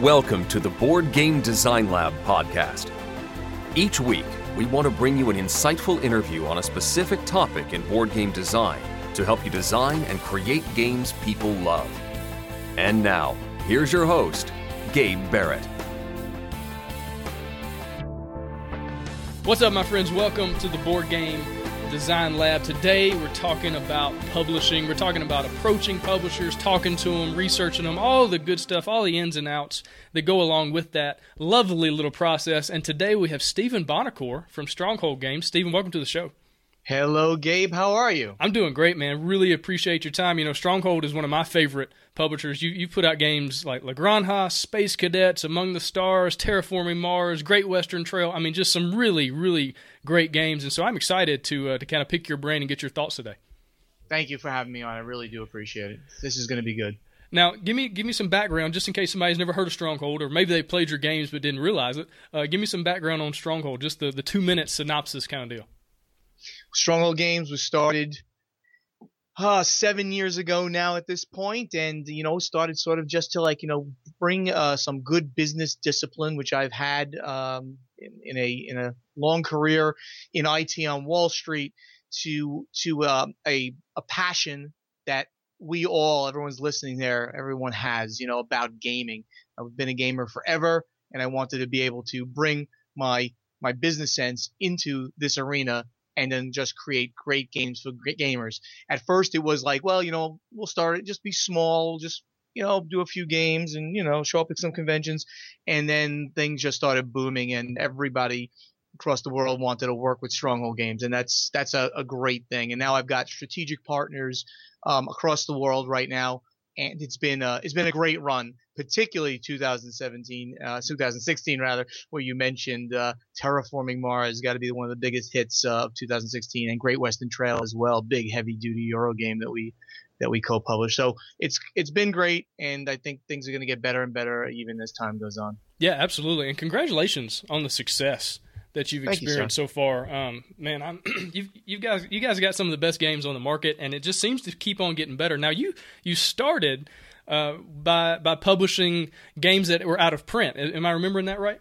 Welcome to the Board Game Design Lab podcast. Each week, we want to bring you an insightful interview on a specific topic in board game design to help you design and create games people love. And now, here's your host, Gabe Barrett. What's up, my friends? Welcome to the Board Game Design Lab. Today, we're talking about publishing. We're talking about approaching publishers, talking to them, researching them, all the good stuff, all the ins and outs that go along with that lovely little process. And today, we have Stephen Buonocore from Stronghold Games. Stephen, welcome to the show. Hello, Gabe. How are you? I'm doing great, man. Really appreciate your time. You know, Stronghold is one of my favorite publishers. You you put out games like La Granja, Space Cadets, Among the Stars, Terraforming Mars, Great Western Trail. I mean, just some really really great games. And so I'm excited to uh, to kind of pick your brain and get your thoughts today. Thank you for having me on. I really do appreciate it. This is going to be good. Now, give me give me some background, just in case somebody's never heard of Stronghold, or maybe they played your games but didn't realize it. Uh, give me some background on Stronghold, just the, the two minute synopsis kind of deal. Stronghold Games was started uh, seven years ago now at this point, and you know started sort of just to like you know bring uh, some good business discipline, which I've had um, in, in, a in a long career in IT on Wall Street, to to uh, a a passion that we all, everyone's listening there, everyone has, you know, about gaming. I've been a gamer forever, and I wanted to be able to bring my my business sense into this arena and then just create great games for great gamers. At first, it was like, well, you know, we'll start it, just be small, just you know, do a few games and you know, show up at some conventions, and then things just started booming, and everybody across the world wanted to work with Stronghold Games, and that's that's a, a great thing. And now I've got strategic partners um, across the world right now and it's been it's been a great run, particularly 2017, uh, 2016 rather, where you mentioned uh, terraforming Mars got to be one of the biggest hits uh, of 2016, and Great Western Trail as well, big heavy duty Euro game that we that we co-published. So it's it's been great, and I think things are going to get better and better even as time goes on. Yeah, absolutely, and congratulations on the success that you've Thank experienced sir. so far. Um, man, I'm you've you guys you guys got some of the best games on the market, and it just seems to keep on getting better. Now you you started uh, by by publishing games that were out of print. Am I remembering that right?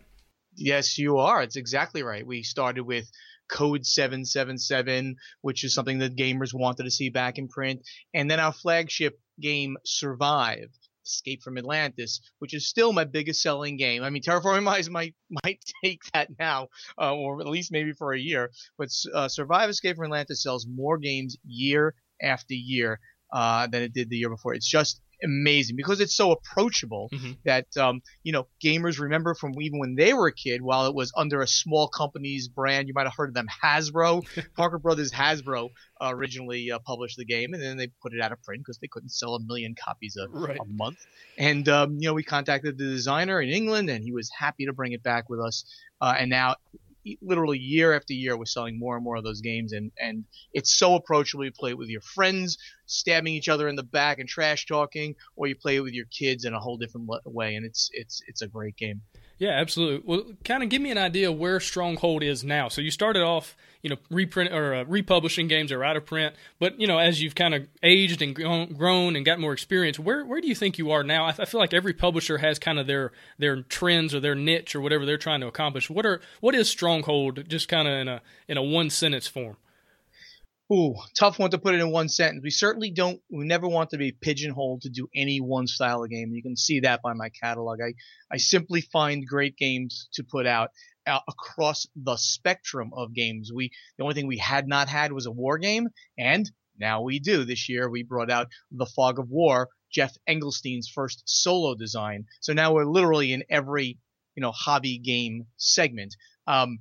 Yes, you are. It's exactly right. We started with Code 777, which is something that gamers wanted to see back in print, and then our flagship game Survive. Escape from Atlantis, which is still my biggest selling game. I mean, Terraforming Mars might might take that now, uh, or at least maybe for a year. But uh, Survive Escape from Atlantis sells more games year after year uh, than it did the year before. It's just amazing because it's so approachable Mm-hmm. that um, you know gamers remember from even when they were a kid while it was under a small company's brand you might have heard of them hasbro parker brothers hasbro uh, originally uh, published the game and then they put it out of print because they couldn't sell a million copies a, Right. a month and um, you know we contacted the designer in england and he was happy to bring it back with us uh, and now literally year after year we're selling more and more of those games and and it's so approachable. You play it with your friends stabbing each other in the back and trash talking or you play it with your kids in a whole different way and it's it's it's a great game Yeah, absolutely. Well, kind of give me an idea where Stronghold is now. So you started off, you know, reprint or uh, republishing games that are out of print, but you know, as you've kind of aged and grown, and got more experience, where where do you think you are now? I, I feel like every publisher has kind of their their trends or their niche or whatever they're trying to accomplish. What are what is Stronghold? Just kind of in a in a one sentence form. Ooh, tough one to put it in one sentence. We certainly don't, we never want to be pigeonholed to do any one style of game. You can see that by my catalog. I, I simply find great games to put out uh, across the spectrum of games. We, the only thing we had not had was a war game, and now we do. This year we brought out The Fog of War, Geoff Engelstein's first solo design. So now we're literally in every, you know, hobby game segment. Um,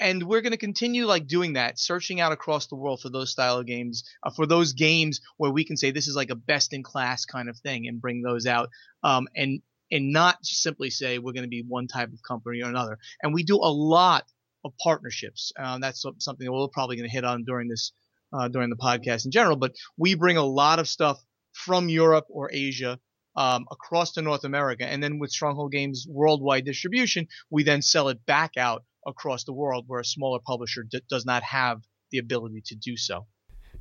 and we're going to continue like doing that searching out across the world for those style of games uh, for those games where we can say this is like a best in class kind of thing and bring those out um, and and not simply say we're going to be one type of company or another. And we do a lot of partnerships. Um, that's something that we're probably going to hit on during this uh, during the podcast in general but we bring a lot of stuff from europe or asia um, across to North America. And then with Stronghold Games worldwide distribution, we then sell it back out across the world where a smaller publisher d- does not have the ability to do so.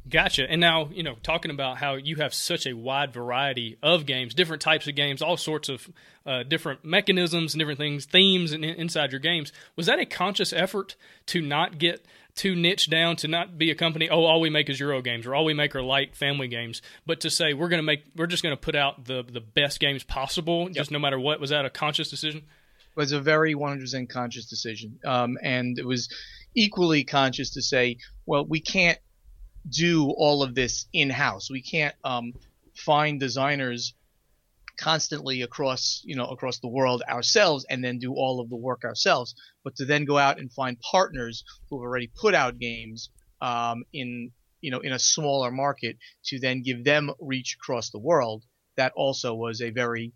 Gotcha. And now, you know, talking about how you have such a wide variety of games, different types of games, all sorts of uh, different mechanisms and different things, themes in, inside your games. Was that a conscious effort to not get too niche down, to not be a company, oh, all we make is Euro games or all we make are light family games, but to say we're going to make, we're just going to put out the, the best games possible, yep. just no matter what? Was that a conscious decision? It was a very 100% conscious decision. Um, and it was equally conscious to say, well, we can't do all of this in house. We can't um, find designers constantly across you know across the world ourselves and then do all of the work ourselves. But to then go out and find partners who have already put out games um, in you know in a smaller market to then give them reach across the world that also was a very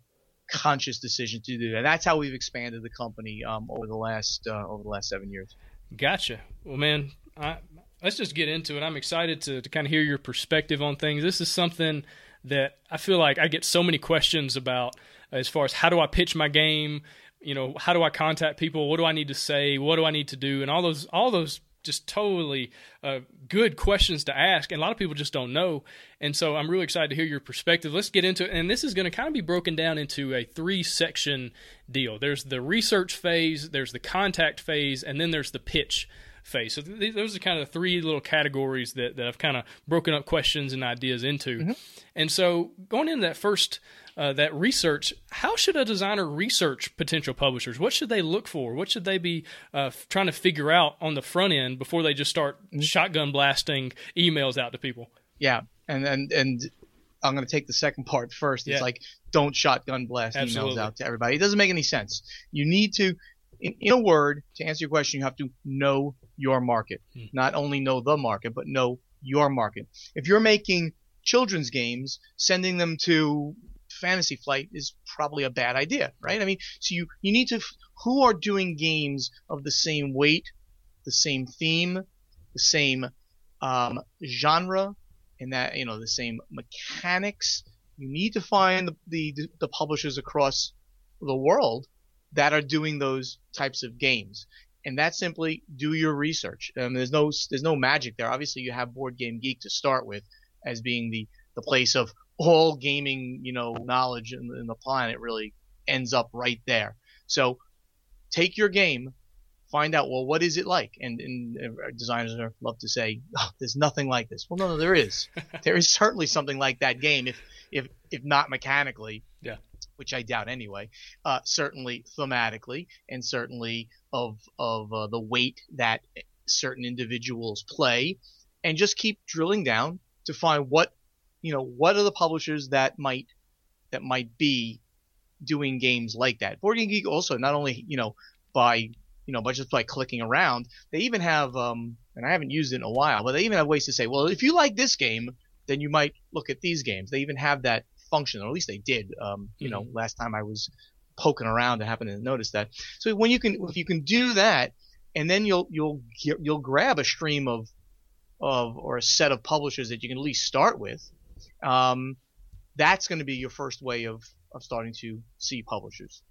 conscious decision to do that. That's how we've expanded the company um, over the last uh, over the last seven years. Gotcha. Well man I, let's just get into it. I'm excited to, to kind of hear your perspective on things. This is something that I feel like I get so many questions about as far as how do I pitch my game, you know, how do I contact people, what do I need to say, what do I need to do, and all those all those just totally uh, good questions to ask, and a lot of people just don't know. And so I'm really excited to hear your perspective. Let's get into it, and this is going to kind of be broken down into a three section deal. There's the research phase, there's the contact phase, and then there's the pitch phase. So th- those are kind of the three little categories that, that I've kind of broken up questions and ideas into. Mm-hmm. And so going into that first uh, that research, how should a designer research potential publishers? What should they look for? What should they be uh, trying to figure out on the front end before they just start mm-hmm. shotgun blasting emails out to people? Yeah, and and and I'm going to take the second part first. It's yeah. like don't shotgun blast Absolutely. emails out to everybody. It doesn't make any sense. You need to, in, in a word, to answer your question, you have to know your market. Hmm. Not only know the market, but know your market. If you're making children's games, sending them to Fantasy Flight is probably a bad idea, right? I mean, so you, you need to, who are doing games of the same weight, the same theme, the same um, genre, and that, you know, the same mechanics. You need to find the, the, the publishers across the world that are doing those types of games and that's simply do your research. Um, there's no there's no magic there. Obviously, you have Board Game Geek to start with as being the the place of all gaming, you know, knowledge in, in the planet really ends up right there. So take your game, find out well what is it like, and, and designers love to say oh, there's nothing like this. Well, no, no, there is. there is certainly something like that game, if if if not mechanically. Which I doubt anyway, uh, certainly thematically and certainly of of uh, the weight that certain individuals play, and just keep drilling down to find what you know what are the publishers that might that might be doing games like that. Board Game Geek also not only you know by you know by just by clicking around, they even have um and I haven't used it in a while, but they even have ways to say, well, if you like this game, then you might look at these games. They even have that function, or at least they did. Um, you mm-hmm. know, last time I was poking around, I happened to notice that. So when you can, if you can do that, and then you'll you'll you'll grab a stream of of or a set of publishers that you can at least start with. Um, that's going to be your first way of of starting to see publishers.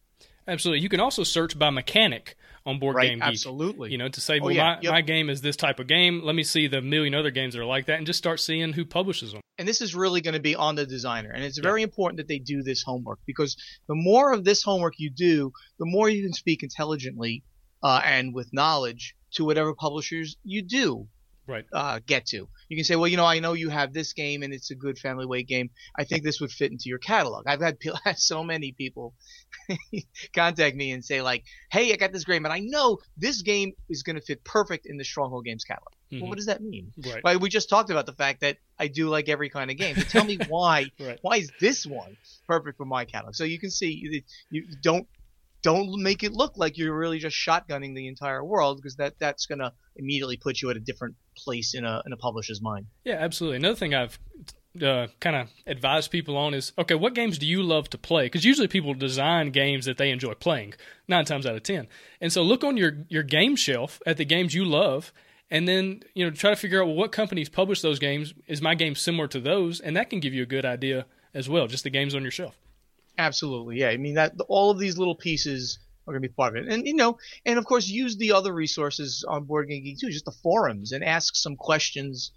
Absolutely. You can also search by mechanic on Board right, Game Geek. Absolutely. You know, to say, oh, well, oh, yeah, my, yep. my game is this type of game. Let me see the million other games that are like that and just start seeing who publishes them. And this is really going to be on the designer. And it's very important that they do this homework because the more of this homework you do, the more you can speak intelligently uh, and with knowledge to whatever publishers you do right. uh, get to. You can say, well, you know, I know you have this game and it's a good family weight game. I think this would fit into your catalog. I've had, had so many people contact me and say like, hey, I got this game and I know this game is going to fit perfect in the Stronghold Games catalog. Mm-hmm. Well, what does that mean? Right. Well, we just talked about the fact that I do like every kind of game. So tell me why. right. Why is this one perfect for my catalog? So you can see you, you don't don't make it look like you're really just shotgunning the entire world because that that's going to immediately put you at a different place in a in a publisher's mind. Yeah, absolutely. Another thing I've uh, kind of advised people on is okay, what games do you love to play? Because usually people design games that they enjoy playing nine times out of ten, and so look on your your game shelf at the games you love. And then you know try to figure out well, what companies publish those games. Is my game similar to those? And that can give you a good idea as well. Just the games on your shelf. Absolutely, yeah. I mean that all of these little pieces are going to be part of it, and you know, and of course use the other resources on Board Game Geek too, just the forums, and ask some questions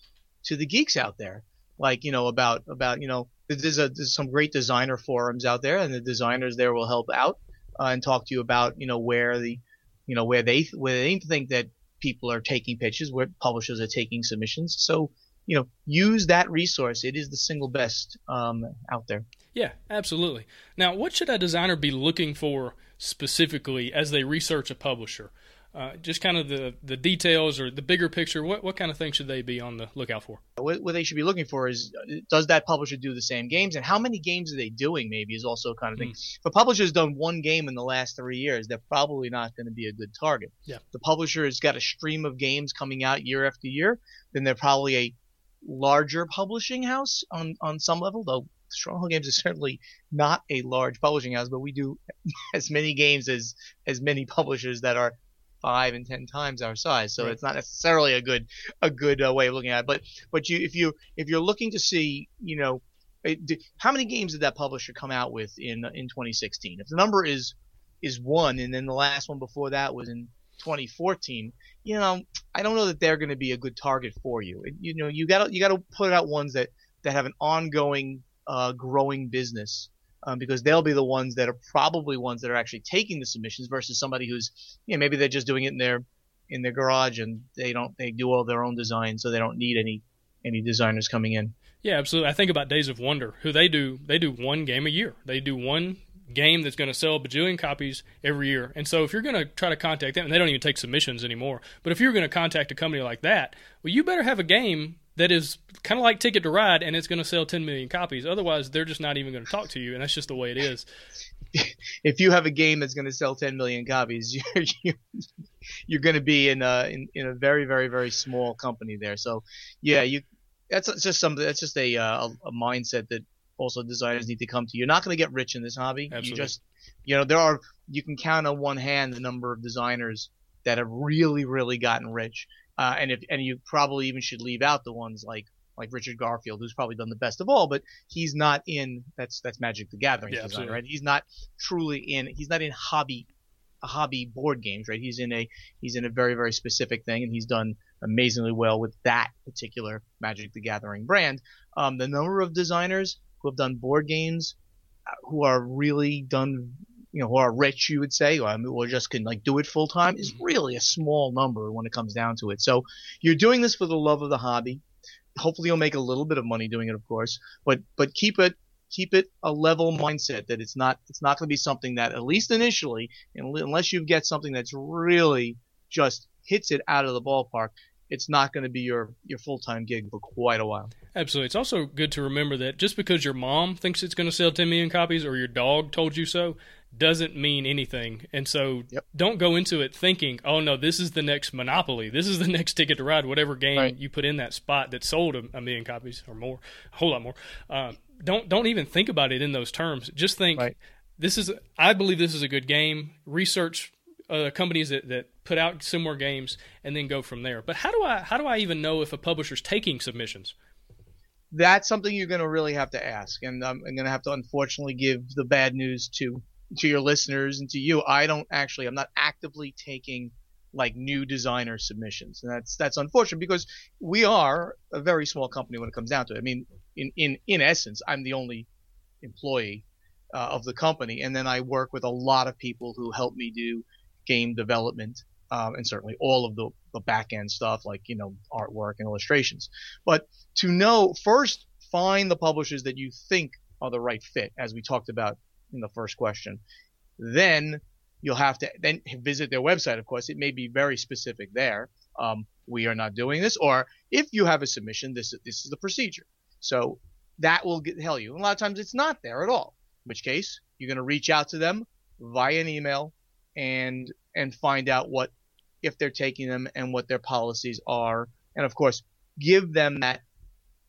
to the geeks out there, like you know about about you know there's a there's some great designer forums out there, and the designers there will help out uh, and talk to you about you know where the you know where they where they think that people are taking pitches, where publishers are taking submissions. So you know use that resource. It is the single best um, out there. Yeah, absolutely. Now, what should a designer be looking for specifically as they research a publisher? Uh, just kind of the, the details or the bigger picture. What what kind of things should they be on the lookout for? What, what they should be looking for is does that publisher do the same games, and how many games are they doing? Maybe is also kind of thing. Mm. If a publisher's done one game in the last three years, they're probably not going to be a good target. Yeah. the publisher has got a stream of games coming out year after year, then they're probably a larger publishing house on on some level, though Stronghold Games is certainly not a large publishing house, but we do as many games as as many publishers that are five and ten times our size. So right. it's not necessarily a good a good uh, way of looking at it. But but you if you if you're looking to see you know how many games did that publisher come out with in in 2016? If the number is is one, and then the last one before that was in 2014, you know I don't know that they're going to be a good target for you. You know you got you got to put out ones that that have an ongoing uh, growing business um, because they'll be the ones that are probably ones that are actually taking the submissions versus somebody who's you know maybe they're just doing it in their in their garage and they don't they do all their own design so they don't need any any designers coming in. Yeah, absolutely. I think about Days of Wonder, who they do they do one game a year. They do one game that's going to sell a bajillion copies every year. And so if you're going to try to contact them, and they don't even take submissions anymore, but if you're going to contact a company like that, well, you better have a game that is kind of like Ticket to Ride, and it's going to sell 10 million copies. Otherwise, they're just not even going to talk to you, and that's just the way it is. if you have a game that's going to sell 10 million copies, you're you're, going to be in a in, in, a very very very small company there. So yeah, you that's just something that's just a uh, a mindset that also designers need to come to. You're not going to get rich in this hobby. Absolutely. You just you know there are you can count on one hand the number of designers that have really really gotten rich uh, and if and you probably even should leave out the ones like like Richard Garfield, who's probably done the best of all, but he's not in that's that's Magic the Gathering yeah, design, right? He's not truly in he's not in hobby hobby board games, right? He's in a he's in a very very specific thing, and he's done amazingly well with that particular Magic the Gathering brand. Um, the number of designers who have done board games uh, who are really done you know, who are rich, you would say, or, or just can like do it full time is really a small number when it comes down to it. So you're doing this for the love of the hobby. Hopefully you'll make a little bit of money doing it, of course, but, but keep it, keep it a level mindset that it's not, it's not going to be something that at least initially, unless you get something that's really just hits it out of the ballpark, it's not going to be your your full time gig for quite a while. Absolutely, it's also good to remember that just because your mom thinks it's going to sell 10 million copies or your dog told you so, doesn't mean anything. And so yep. don't go into it thinking, oh no, this is the next Monopoly. This is the next Ticket to Ride, whatever game right. you put in that spot that sold a, a, million copies or more, a whole lot more. Uh, don't don't even think about it in those terms. Just think right. this is. I believe this is a good game. Research uh, companies that, that put out similar games and then go from there. But how do I how do I even know if a publisher's taking submissions? That's something you're going to really have to ask, and I'm, I'm going to have to unfortunately give the bad news to to your listeners and to you, I don't actually, I'm not actively taking like new designer submissions, and that's that's unfortunate because we are a very small company when it comes down to it. I mean, in in in essence, I'm the only employee uh, of the company, and then I work with a lot of people who help me do game development um, and certainly all of the the back end stuff like you know artwork and illustrations. But to know first, find the publishers that you think are the right fit, as we talked about in the first question. Then you'll have to then visit their website. Of course, it may be very specific there. Um, we are not doing this, or if you have a submission, this this is the procedure. So that will get, tell you. And a lot of times it's not there at all. In which case you're going to reach out to them via an email and and find out what if they're taking them and what their policies are, and of course give them that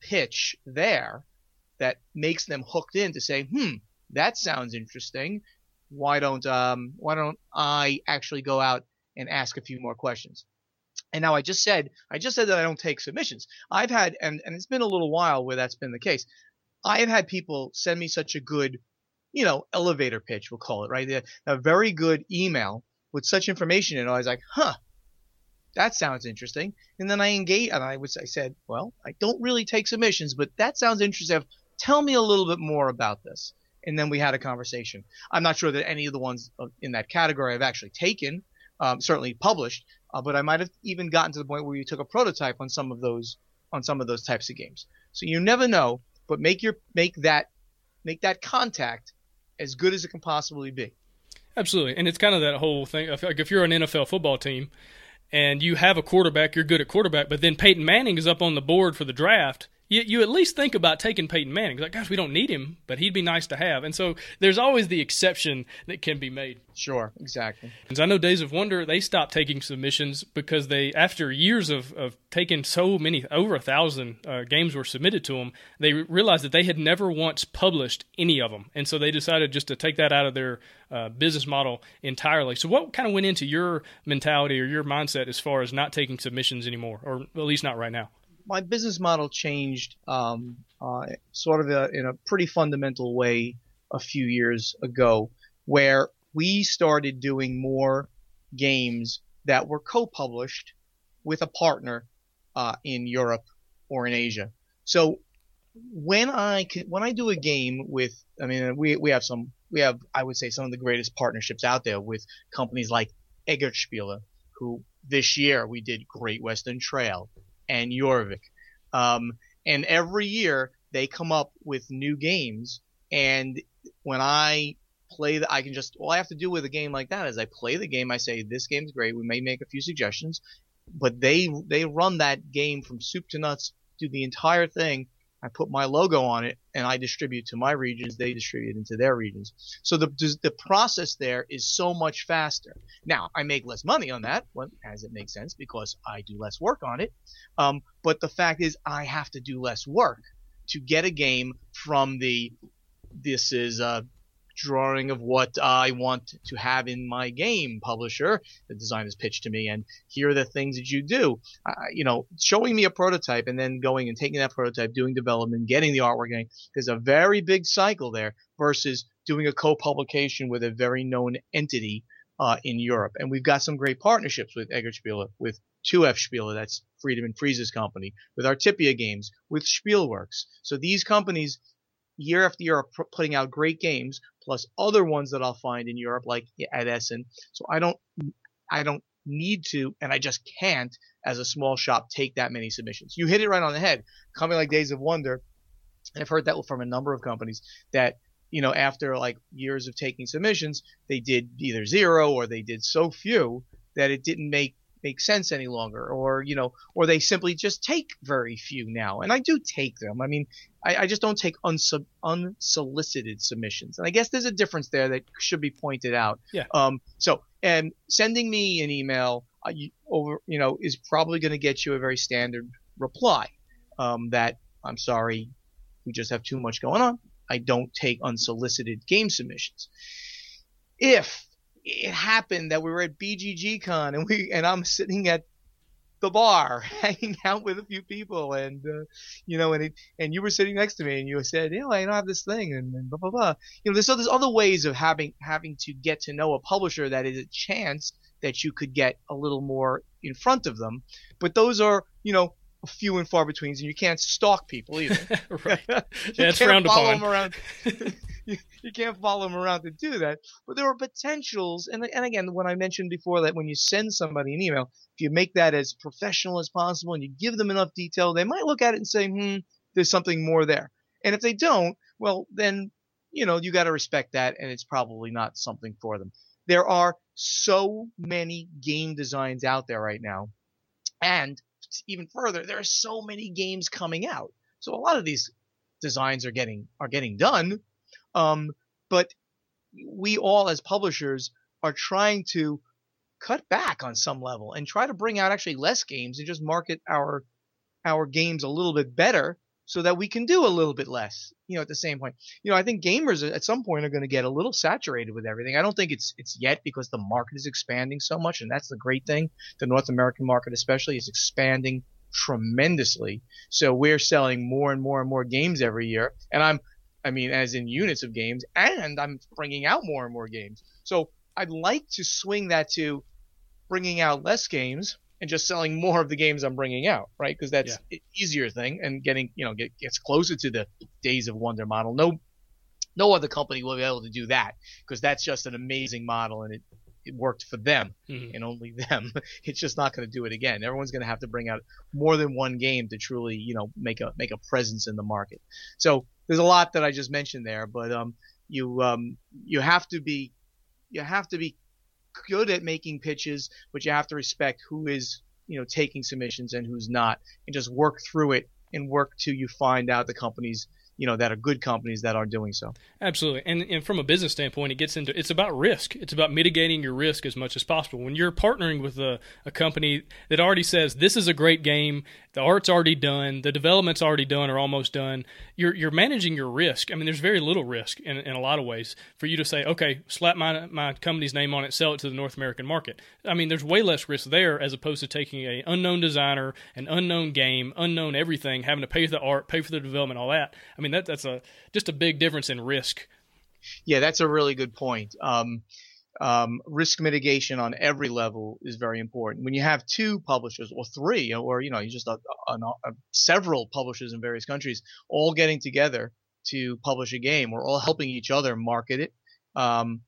pitch there that makes them hooked in to say, hmm, that sounds interesting. Why don't um why don't I actually go out and ask a few more questions? And now I just said I just said that I don't take submissions. I've had and and it's been a little while where that's been the case. I have had people send me such a good, you know, elevator pitch, we'll call it, right? A very good email with such information in it. I was like, huh, that sounds interesting. And then I engage, and I was, I said, well, I don't really take submissions, but that sounds interesting. Tell me a little bit more about this. And then we had a conversation. I'm not sure that any of the ones in that category I've actually taken, um, certainly published, uh, but I might have even gotten to the point where you took a prototype on some of those on some of those types of games. So you never know, but make your make that make that contact as good as it can possibly be. Absolutely, and it's kind of that whole thing. Like if you're an NFL football team and you have a quarterback, you're good at quarterback, but then Peyton Manning is up on the board for the draft you, you at least think about taking Peyton Manning. Like, gosh, we don't need him, but he'd be nice to have. And so there's always the exception that can be made. Sure, exactly. And I know Days of Wonder, they stopped taking submissions because they, after years of, of taking so many, over a thousand uh, games were submitted to them, they realized that they had never once published any of them. And so they decided just to take that out of their uh, business model entirely. So what kind of went into your mentality or your mindset as far as not taking submissions anymore, or at least not right now? My business model changed um, uh, sort of a, in a pretty fundamental way a few years ago, where we started doing more games that were co-published with a partner uh, in Europe or in Asia. So when I when I do a game with, I mean, we we have some, we have, I would say, some of the greatest partnerships out there with companies like Eggertspiele, who this year we did Great Western Trail, and Jorvik. Um, and every year they come up with new games. And when I play I can just, all I have to do with a game like that is I play the game. I say, this game's great. We may make a few suggestions, but they, they run that game from soup to nuts, do the entire thing I put my logo on it and I distribute to my regions. They distribute into their regions. So the the process there is so much faster. Now I make less money on that, well, as it makes sense because I do less work on it. Um, but the fact is, I have to do less work to get a game from the this is uh, drawing of what I want to have in my game, publisher. The designer's pitched to me, and here are the things that you do. Uh, you know, showing me a prototype and then going and taking that prototype, doing development, getting the artwork. Getting, there's a very big cycle there versus doing a co-publication with a very known entity uh, in Europe. And we've got some great partnerships with Eggertspiele, with 2F Spiele, that's Friedemann Friese's company, with Artipia Games, with Spielworxx. So these companies year after year are putting out great games, plus other ones that I'll find in Europe, like at Essen. So I don't, I don't need to, and I just can't, as a small shop, take that many submissions. You hit it right on the head. Coming like Days of Wonder, and I've heard that from a number of companies that you know after like years of taking submissions, they did either zero or they did so few that it didn't make make sense any longer or you know or they simply just take very few now. And i do take them. I mean i, I just don't take unsub, unsolicited submissions. And i guess there's a difference there that should be pointed out. Yeah. Um so and sending me an email uh, you, over you know is probably going to get you a very standard reply um that i'm sorry we just have too much going on. I don't take unsolicited game submissions. If it happened that we were at BGG Con and we and I'm sitting at the bar hanging out with a few people and uh, you know and it, and you were sitting next to me and you said you know I don't have this thing and, and blah blah blah. You know there's, there's other ways of having having to get to know a publisher that is a chance that you could get a little more in front of them but those are you know few and far between and you can't stalk people either. Right. You yeah, it's can't frowned follow upon. them around you, you can't follow them around to do that. But there are potentials, and and again, when I mentioned before that when you send somebody an email, if you make that as professional as possible and you give them enough detail, they might look at it and say, hmm, there's something more there. And if they don't, well, then you know you got to respect that, and it's probably not something for them. There are so many game designs out there right now, and even further, there are so many games coming out. So a lot of these designs are getting are getting done, um, but we all as publishers are trying to cut back on some level and try to bring out actually less games and just market our our games a little bit better so that we can do a little bit less you know at the same point. You know i think gamers at some point are going to get a little saturated with everything. I don't think it's it's yet because the market is expanding so much and that's the great thing. The north american market especially is expanding tremendously. So we're selling more and more and more games every year. And i'm I mean, as in units of games, and I'm bringing out more and more games. So I'd like to swing that to bringing out less games and just selling more of the games I'm bringing out, right? Because that's Yeah. easier thing and getting you know get, gets closer to the Days of Wonder model. No, no other company will be able to do that because that's just an amazing model and it it worked for them Mhm. and only them. It's just not going to do it again. Everyone's going to have to bring out more than one game to truly you know make a make a presence in the market. So there's a lot that I just mentioned there, but um you um you have to be you have to be good at making pitches, but you have to respect who is, you know, taking submissions and who's not, and just work through it and work till you find out the companies, you know, that are good companies that are doing so. Absolutely, and and from a business standpoint, it gets into it's about risk. It's about mitigating your risk as much as possible. When you're partnering with a, a company that already says this is a great game, the art's already done, the development's already done or almost done, you're you're managing your risk. I mean, there's very little risk in, in a lot of ways for you to say, okay, slap my my company's name on it, sell it to the North American market. I mean, there's way less risk there as opposed to taking a unknown designer, an unknown game, unknown everything, having to pay for the art, pay for the development, all that. I mean, that that's a just a big difference in risk. Yeah, that's a really good point. Um, um, risk mitigation on every level is very important. When you have two publishers or three, or you know, you just a, a, a, several publishers in various countries all getting together to publish a game, we're all helping each other market it, um,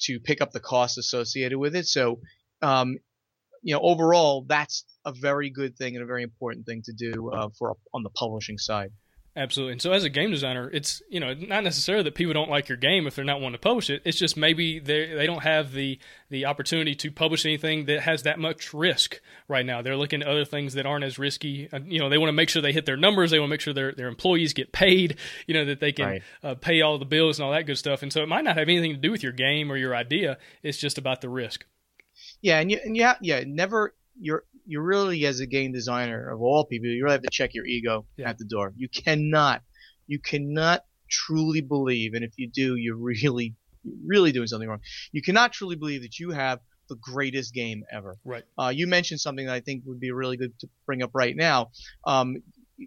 to pick up the costs associated with it. So, um, you know, overall, that's a very good thing and a very important thing to do uh, for on the publishing side. Absolutely. And so as a game designer, it's you know not necessarily that people don't like your game if they're not wanting to publish it. It's just maybe they they don't have the the opportunity to publish anything that has that much risk right now. They're looking at other things that aren't as risky. Uh, you know, they want to make sure they hit their numbers. They want to make sure their their employees get paid. You know that they can Right. uh, pay all the bills and all that good stuff. And so it might not have anything to do with your game or your idea. It's just about the risk. Yeah, and you and yeah, yeah, never you're you really as a game designer of all people, you really have to check your ego Yeah. at the door. You cannot you cannot truly believe, and if you do, you're really you're really doing something wrong. You cannot truly believe that you have the greatest game ever. Right. Uh, you mentioned something that I think would be really good to bring up right now. Um,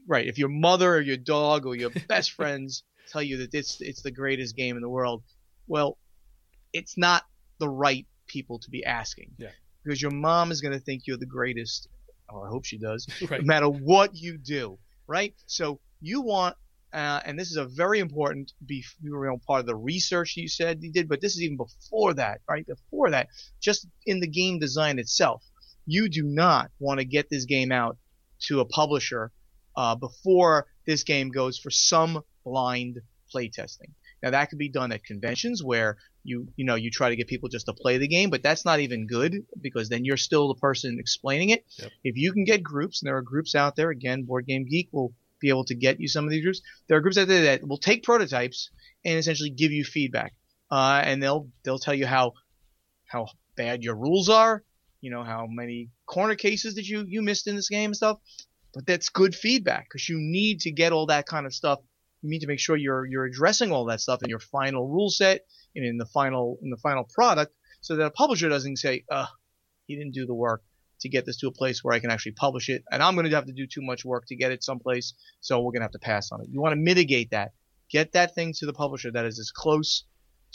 right, if your mother or your dog or your best friends tell you that it's it's the greatest game in the world, well, it's not the right people to be asking. Yeah. Because your mom is going to think you're the greatest, or I hope she does, Right. no matter what you do, right? So you want, uh, and this is a very important, be, you know, part of the research you said you did, but this is even before that, right? Before that, just in the game design itself, you do not want to get this game out to a publisher uh, before this game goes for some blind playtesting. Now that could be done at conventions where you you know you try to get people just to play the game, but that's not even good because then you're still the person explaining it. Yep. If you can get groups, and there are groups out there, again, Board Game Geek will be able to get you some of these groups. There are groups out there that will take prototypes and essentially give you feedback, uh, and they'll they'll tell you how how bad your rules are, you know how many corner cases that you you missed in this game and stuff. But that's good feedback because you need to get all that kind of stuff. You need to make sure you're you're addressing all that stuff in your final rule set and in the final in the final product, so that a publisher doesn't say, "Uh, he didn't do the work to get this to a place where I can actually publish it, and I'm going to have to do too much work to get it someplace, so we're going to have to pass on it." You want to mitigate that. Get that thing to the publisher that is as close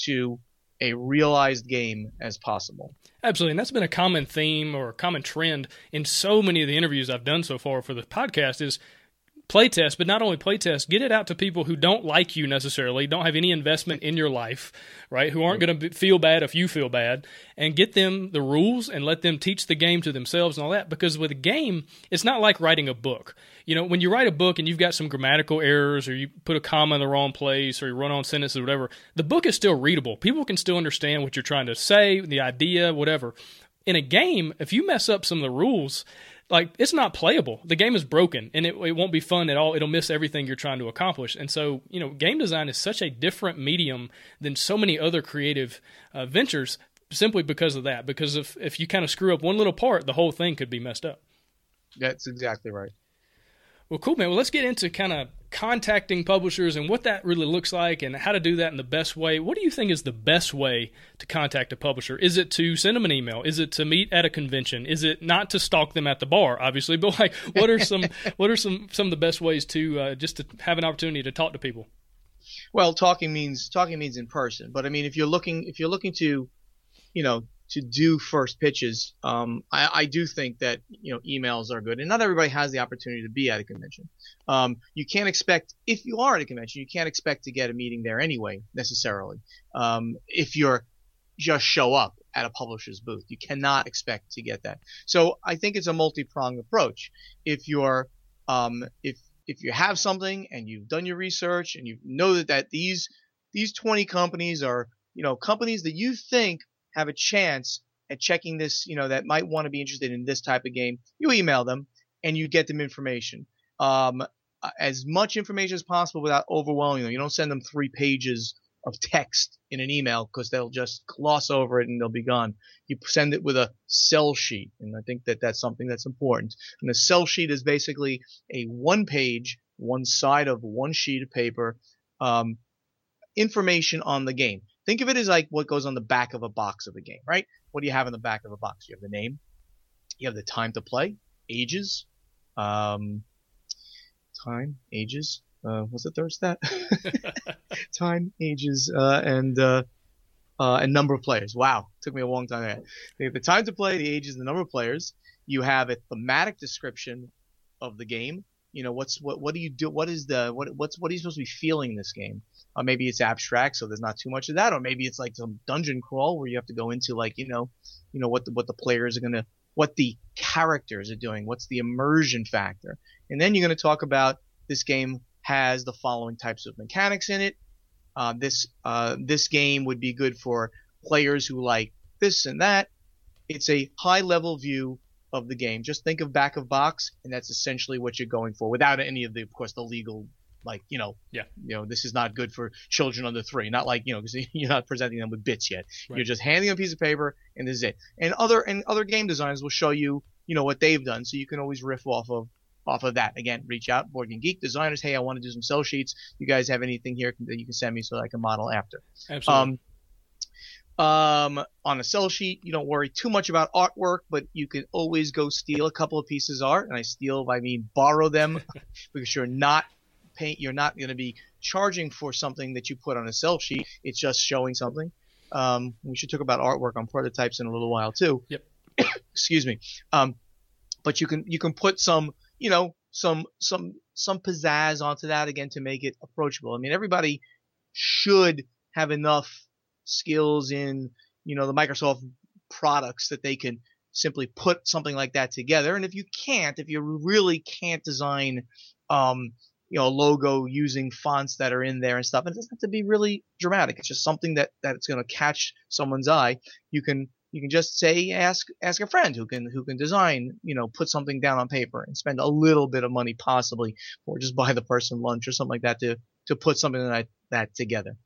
to a realized game as possible. Absolutely. And that's been a common theme or a common trend in so many of the interviews I've done so far for the podcast is playtest, but not only playtest, get it out to people who don't like you necessarily, don't have any investment in your life, right? Who aren't going to feel bad if you feel bad, and get them the rules and let them teach the game to themselves and all that. Because with a game, it's not like writing a book. You know, when you write a book and you've got some grammatical errors or you put a comma in the wrong place or you run on sentences or whatever, the book is still readable. People can still understand what you're trying to say, the idea, whatever. In a game, if you mess up some of the rules, like it's not playable. The game is broken and it, it won't be fun at all. It'll miss everything you're trying to accomplish. And so, you know, game design is such a different medium than so many other creative uh, ventures simply because of that. Because if, if you kind of screw up one little part, the whole thing could be messed up. That's exactly right. Well, cool, man. Well, let's get into kind of contacting publishers and what that really looks like and how to do that in the best way. What do you think is the best way to contact a publisher? Is it to send them an email? Is it to meet at a convention? Is it not to stalk them at the bar, obviously? But like, what are some what are some some of the best ways to uh, just to have an opportunity to talk to people? Well, talking means talking means in person, but I mean if you're looking if you're looking to, you know, to do first pitches, um, I, I, do think that you know emails are good, and not everybody has the opportunity to be at a convention. Um, you can't expect if you are at a convention, you can't expect to get a meeting there anyway necessarily. Um, if you're just show up at a publisher's booth, you cannot expect to get that. So I think it's a multi-pronged approach. If you're um, if if you have something and you've done your research and you know that, that these these 20 companies are you know companies that you think have a chance at checking this, you know, that might want to be interested in this type of game, you email them and you get them information. Um, as much information as possible without overwhelming them. You don't send them three pages of text in an email because they'll just gloss over it and they'll be gone. You send it with a sell sheet, and I think that that's something that's important. And the sell sheet is basically a one page, one side of one sheet of paper, um, information on the game. Think of it as like what goes on the back of a box of a game, right? What do you have in the back of a box? You have the name, you have the time to play, ages, um, time, ages. Uh, what's the third stat? time, ages, uh, and uh, uh, and number of players. Wow, took me a long time. There. You have the time to play, the ages, the number of players. You have a thematic description of the game. You know what's what what do you do? What is the what what's what are you supposed to be feeling in this game? Uh, maybe it's abstract, so there's not too much of that, or maybe it's like some dungeon crawl where you have to go into like you know, you know what the what the players are gonna, what the characters are doing, what's the immersion factor, and then you're gonna talk about this game has the following types of mechanics in it. Uh, this uh, this game would be good for players who like this and that. It's a high level view of the game. Just think of back of box, and that's essentially what you're going for, without any of the, of course, the legal like you know yeah. you know this is not good for children under three. Not like you know because you're not presenting them with bits yet. Right. you're just handing them a piece of paper and this is it. And other and other game designers will show you you know what they've done. So you can always riff off of off of that. Again reach out board game geek designers. Hey i want to do some sell sheets. You guys have anything here that you can send me so i can model after? Absolutely. Um, um, on a sell sheet, you don't worry too much about artwork, but you can always go steal a couple of pieces of art. And I steal, I mean borrow them because you're not paint. You're not going to be charging for something that you put on a sell sheet. It's just showing something. Um, we should talk about artwork on prototypes in a little while too. Yep. Excuse me. Um, but you can you can put some you know some some some pizzazz onto that again to make it approachable. I mean everybody should have enough skills in you know the Microsoft products that they can simply put something like that together. And if you can't, if you really can't design um, you know, logo using fonts that are in there and stuff. And it doesn't have to be really dramatic. It's just something that that's going to catch someone's eye. You can you can just say ask ask a friend who can who can design you know put something down on paper and spend a little bit of money possibly or just buy the person lunch or something like that to to put something like that together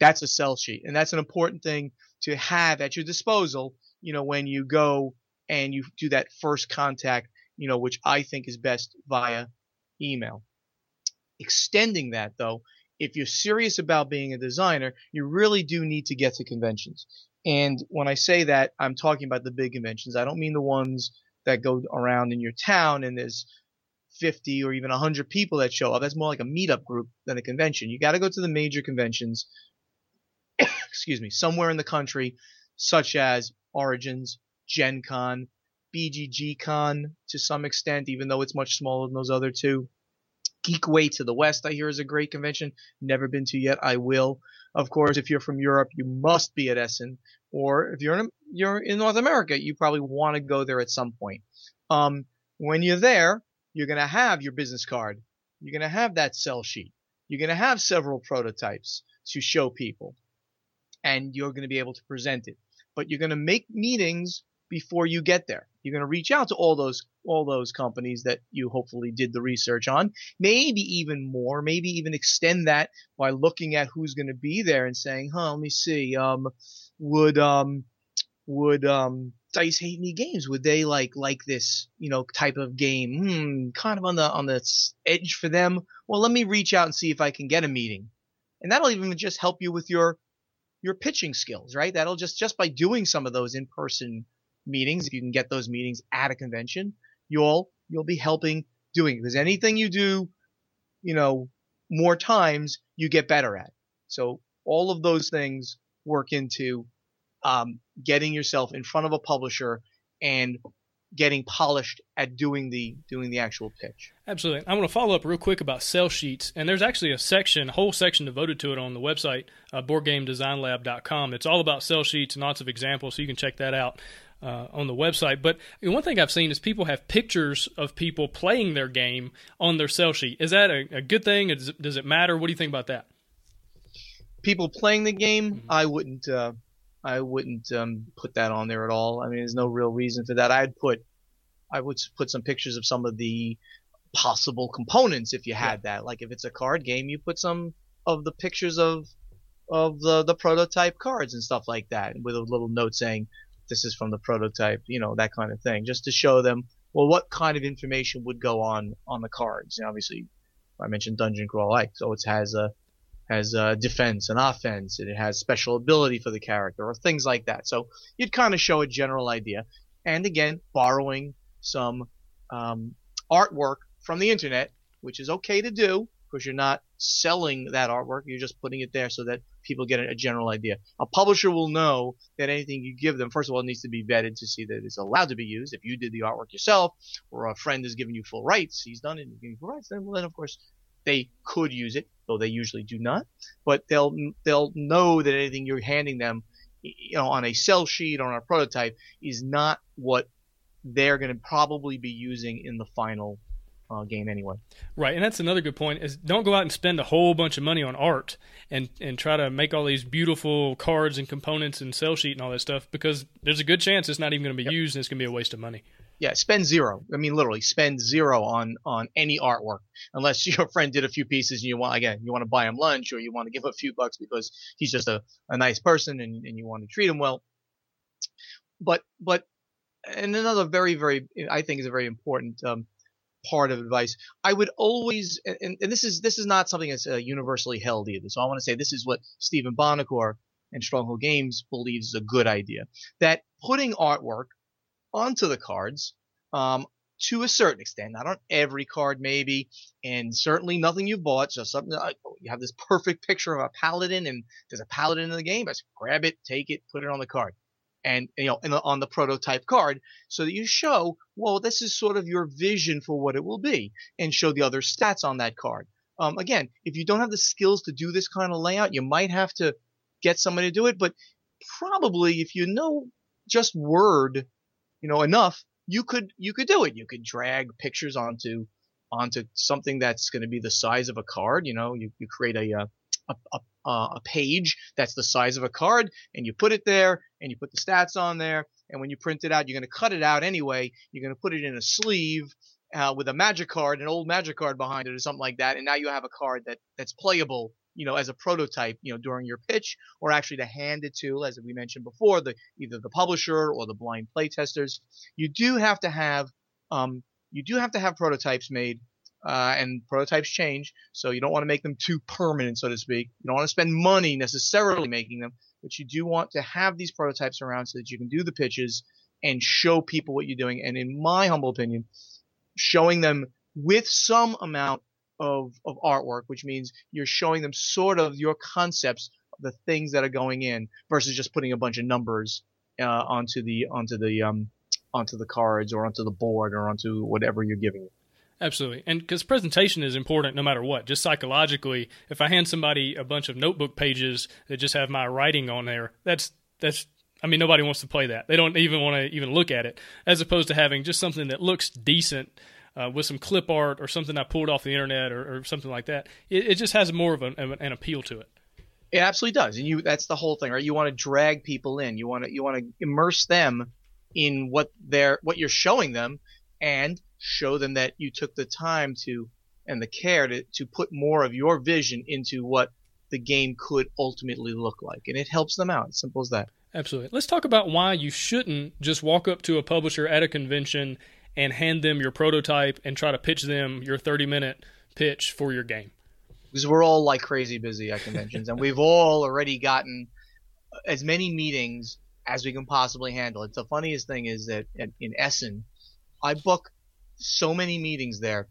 that's a sell sheet and that's an important thing to have at your disposal you know when you go and you do that first contact you know which i think is best via email Extending that though, if you're serious about being a designer, you really do need to get to conventions. And when I say that, I'm talking about the big conventions. I don't mean the ones that go around in your town and there's 50 or even 100 people that show up. That's more like a meetup group than a convention. You got to go to the major conventions, excuse me, somewhere in the country, such as Origins, Gen Con, BGG Con to some extent, even though it's much smaller than those other two. Geekway to the West, I hear, is a great convention. Never been to yet. I will. Of course, if you're from Europe, you must be at Essen. Or if you're in, you're in North America, you probably want to go there at some point. Um, when you're there, you're going to have your business card. You're going to have that sell sheet. You're going to have several prototypes to show people. And you're going to be able to present it. But you're going to make meetings before you get there. You're going to reach out to all those all those companies that you hopefully did the research on, maybe even more, maybe even extend that by looking at who's going to be there and saying, "Huh, let me see. Um, would um, would um, Dice Hate Me Games would they like like this you know type of game? Hmm, kind of on the on the edge for them. Well, let me reach out and see if I can get a meeting, and that'll even just help you with your your pitching skills, right? That'll just just by doing some of those in person meetings, if you can get those meetings at a convention, you'll you'll be helping doing it. Because anything you do, you know, more times, you get better at. So all of those things work into um, getting yourself in front of a publisher and getting polished at doing the doing the actual pitch. Absolutely. I want to follow up real quick about sell sheets, and there's actually a section, a whole section devoted to it on the website, uh, BoardGameDesignLab.com. It's all about sell sheets and lots of examples, so you can check that out. Uh, on the website, but one thing I've seen is people have pictures of people playing their game on their sell sheet. Is that a, a good thing? Does it, does it matter? What do you think about that? People playing the game, mm-hmm. I wouldn't. Uh, I wouldn't um, put that on there at all. I mean, there's no real reason for that. I'd put, I would put some pictures of some of the possible components if you had yeah. that. Like if it's a card game, you put some of the pictures of of the the prototype cards and stuff like that, with a little note saying this is from the prototype, you know, that kind of thing, just to show them well what kind of information would go on on the cards. And obviously, I mentioned Dungeon Crawl like, so it has a has a defense and offense, and it has special ability for the character, or things like that. So you'd kind of show a general idea, and again, borrowing some um, artwork from the internet, which is okay to do because you're not selling that artwork, you're just putting it there so that people get a general idea. A publisher will know that anything you give them, first of all, needs to be vetted to see that it's allowed to be used. If you did the artwork yourself, or a friend has given you full rights, he's done it, giving you full rights, then, well, then of course they could use it, though they usually do not. But they'll they'll know that anything you're handing them, you know, on a sell sheet or on a prototype is not what they're going to probably be using in the final uh, game anyway. Right, and that's another good point. Is don't go out and spend a whole bunch of money on art and and try to make all these beautiful cards and components and sell sheet and all that stuff because there's a good chance it's not even going to be yep. used and it's going to be a waste of money yeah, spend zero. I mean, literally spend zero on on any artwork, unless your friend did a few pieces and you want again you want to buy him lunch or you want to give a few bucks because he's just a, a nice person and, and you want to treat him well. But but and another very very I think is a very important um, part of advice. I would always and, and this is this is not something that's uh, universally held either. So I want to say this is what Stephen Buonocore and Stronghold Games believes is a good idea. That putting artwork onto the cards um, to a certain extent, not on every card maybe, and certainly nothing you bought. Just something oh, you have this perfect picture of a paladin, and there's a paladin in the game. Just grab it, take it, put it on the card, and you know, the, on the prototype card, so that you show, well, this is sort of your vision for what it will be, and show the other stats on that card. Um, again, if you don't have the skills to do this kind of layout, you might have to get somebody to do it, but probably if you know just word you know enough, you could you could do it. You could drag pictures onto onto something that's going to be the size of a card. You know, you, you create a, uh, a, a a page that's the size of a card, and you put it there, and you put the stats on there, and when you print it out, you're going to cut it out anyway. You're going to put it in a sleeve uh, with a magic card, an old magic card behind it, or something like that, and now you have a card that that's playable you know, as a prototype, you know, during your pitch, or actually to hand it to, as we mentioned before, the either the publisher or the blind playtesters. You do have to have, um, you do have to have prototypes made, uh, and prototypes change, so you don't want to make them too permanent, so to speak. You don't want to spend money necessarily making them, but you do want to have these prototypes around so that you can do the pitches and show people what you're doing. And in my humble opinion, showing them with some amount of, of artwork, which means you're showing them sort of your concepts the things that are going in versus just putting a bunch of numbers uh, onto the onto the um, onto the cards or onto the board or onto whatever you're giving. Absolutely. And because presentation is important no matter what. Just psychologically, if I hand somebody a bunch of notebook pages that just have my writing on there, that's that's I mean nobody wants to play that. They don't even want to even look at it as opposed to having just something that looks decent uh, with some clip art or something I pulled off the internet or, or something like that. It, it, just has more of an, an appeal to it. It absolutely does, and you—that's the whole thing, right? You want to drag people in. You want to you want to immerse them in what they're what you're showing them, and show them that you took the time to and the care to to put more of your vision into what the game could ultimately look like, and it helps them out. simple as that. Absolutely. Let's talk about why you shouldn't just walk up to a publisher at a convention and hand them your prototype and try to pitch them your 30 minute pitch for your game? Because we're all like crazy busy at conventions, and we've all already gotten as many meetings as we can possibly handle. It's the funniest thing is that in Essen, I book so many meetings there.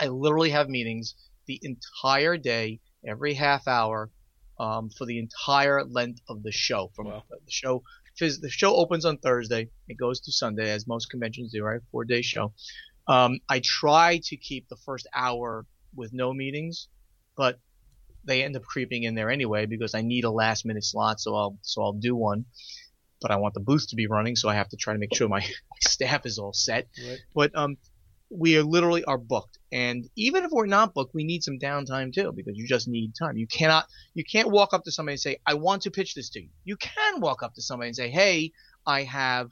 I literally have meetings the entire day, every half hour, um, for the entire length of the show. From wow. the show, the show opens on Thursday. It goes to Sunday, as most conventions do. Right, four day show. Um, I try to keep the first hour with no meetings, but they end up creeping in there anyway because I need a last minute slot, so I'll so I'll do one. But I want the booth to be running, so I have to try to make sure my, my staff is all set. Right. But um, we are literally are booked. And even if we're not booked, we need some downtime too, because you just need time. You cannot, you can't walk up to somebody and say, I want to pitch this to you. You can walk up to somebody and say, Hey, I have,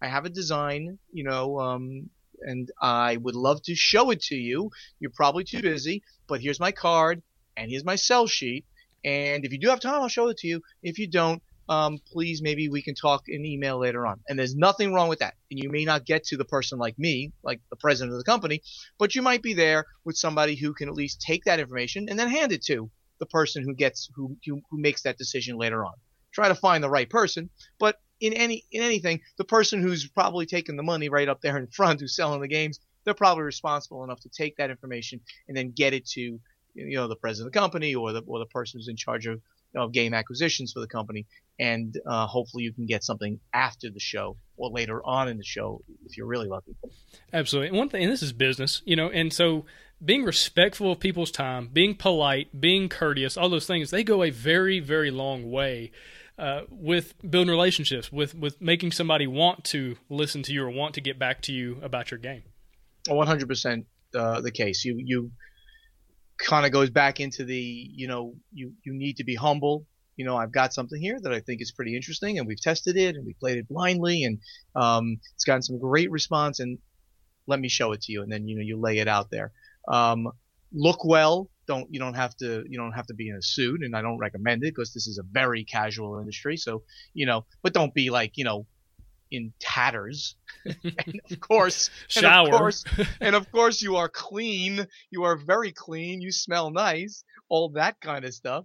I have a design, you know, um, and I would love to show it to you. You're probably too busy, but here's my card and here's my sell sheet. And if you do have time, I'll show it to you. If you don't, um, please maybe we can talk in email later on. And there's nothing wrong with that. And you may not get to the person like me, like the president of the company, but you might be there with somebody who can at least take that information and then hand it to the person who gets who who, who makes that decision later on. Try to find the right person, but in any in anything, the person who's probably taking the money right up there in front, who's selling the games, they're probably responsible enough to take that information and then get it to you know the president of the company or the or the person who's in charge of of game acquisitions for the company, and uh, hopefully you can get something after the show or later on in the show if you're really lucky. Absolutely. And one thing, and this is business, you know, and so being respectful of people's time, being polite, being courteous, all those things, they go a very, very long way. Uh, with building relationships, with with making somebody want to listen to you or want to get back to you about your game. 100% uh, the case. You you kind of goes back into the you know you you need to be humble. You know i've got something here that i think is pretty interesting and we've tested it and we played it blindly and um, it's gotten some great response and let me show it to you and then you know you lay it out there. Um, look well. Don't you don't have to you don't have to be in a suit and i don't recommend it because this is a very casual industry so you know but don't be like you know in tatters. and of course, shower. And of course, and of course, you are clean. You are very clean. You smell nice. All that kind of stuff.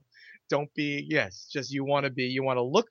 Don't be yes. Just you want to be. You want to look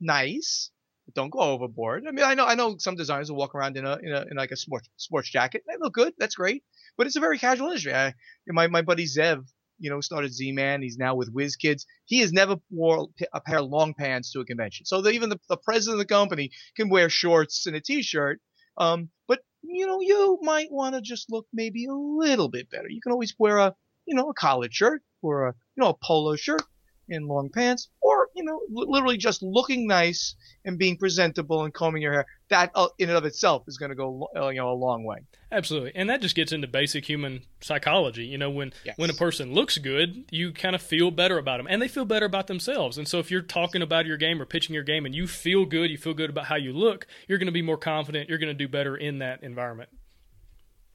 nice. But Don't go overboard. I mean, I know I know some designers will walk around in a in a in like a sports sports jacket. They look good. That's great. But it's a very casual industry. I, my my buddy Zev you know, started Z-Man. He's now with WizKids. He has never wore a pair of long pants to a convention. So even the, the, president of the company can wear shorts and a t-shirt. Um, but you know, you might want to just look maybe a little bit better. You can always wear a, you know, a collared shirt or a, you know, a polo shirt and long pants, or you know, literally just looking nice and being presentable and combing your hair. That uh, in and of itself is going to go uh, you know a long way. Absolutely, and that just gets into basic human psychology. You know, when yes. when a person looks good, you kind of feel better about them, and they feel better about themselves. And so, if you're talking about your game or pitching your game, and you feel good, you feel good about how you look, you're going to be more confident. You're going to do better in that environment.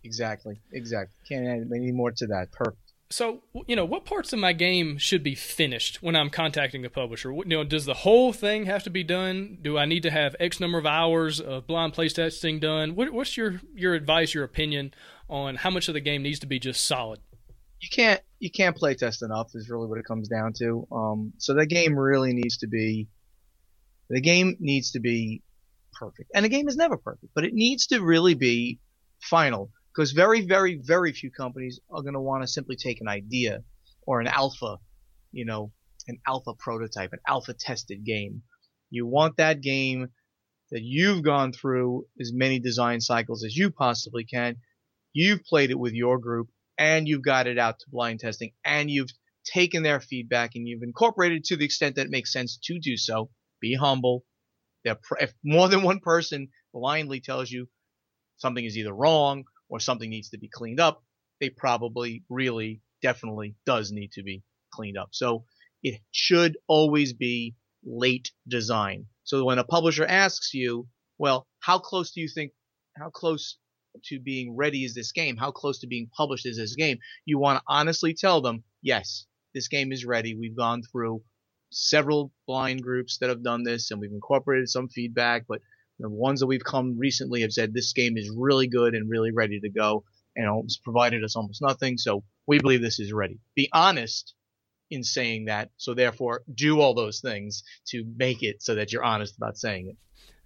Exactly. Exactly. Can't add any more to that. Perfect. So, you know, what parts of my game should be finished when I'm contacting a publisher? You know, does the whole thing have to be done? Do I need to have X number of hours of blind playtesting done? What, what's your your advice, your opinion on how much of the game needs to be just solid? You can't you can't play test enough is really what it comes down to. Um, so the game really needs to be the game needs to be perfect, and the game is never perfect, but it needs to really be final because very, very, very few companies are going to want to simply take an idea or an alpha, you know, an alpha prototype, an alpha tested game. You want that game that you've gone through as many design cycles as you possibly can. You've played it with your group and you've got it out to blind testing and you've taken their feedback and you've incorporated to the extent that it makes sense to do so. Be humble. If more than one person blindly tells you something is either wrong or something needs to be cleaned up, they probably really definitely does need to be cleaned up. So it should always be late design. So when a publisher asks you, well, how close do you think, how close to being ready is this game? How close to being published is this game? You want to honestly tell them, yes, this game is ready. We've gone through several blind groups that have done this and we've incorporated some feedback, but the ones that we've come recently have said this game is really good and really ready to go, and it's provided us almost nothing. So we believe this is ready. Be honest in saying that. So therefore, do all those things to make it so that you're honest about saying it.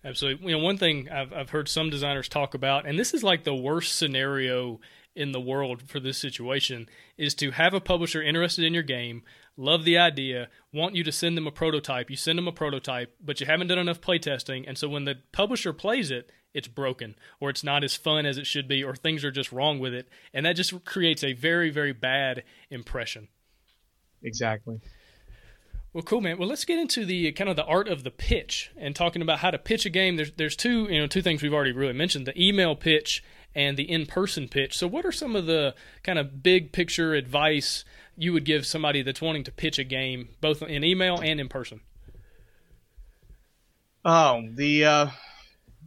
Absolutely. You know, one thing I've I've heard some designers talk about, and this is like the worst scenario in the world for this situation, is to have a publisher interested in your game, love the idea, want you to send them a prototype. You send them a prototype, but you haven't done enough playtesting, and so when the publisher plays it, it's broken or it's not as fun as it should be or things are just wrong with it, and that just creates a very very bad impression. Exactly. Well, cool, man. Well, let's get into the kind of the art of the pitch and talking about how to pitch a game. There's there's two you know two things we've already really mentioned: the email pitch and the in-person pitch. So, what are some of the kind of big picture advice you would give somebody that's wanting to pitch a game, both in email and in person? Oh, the uh,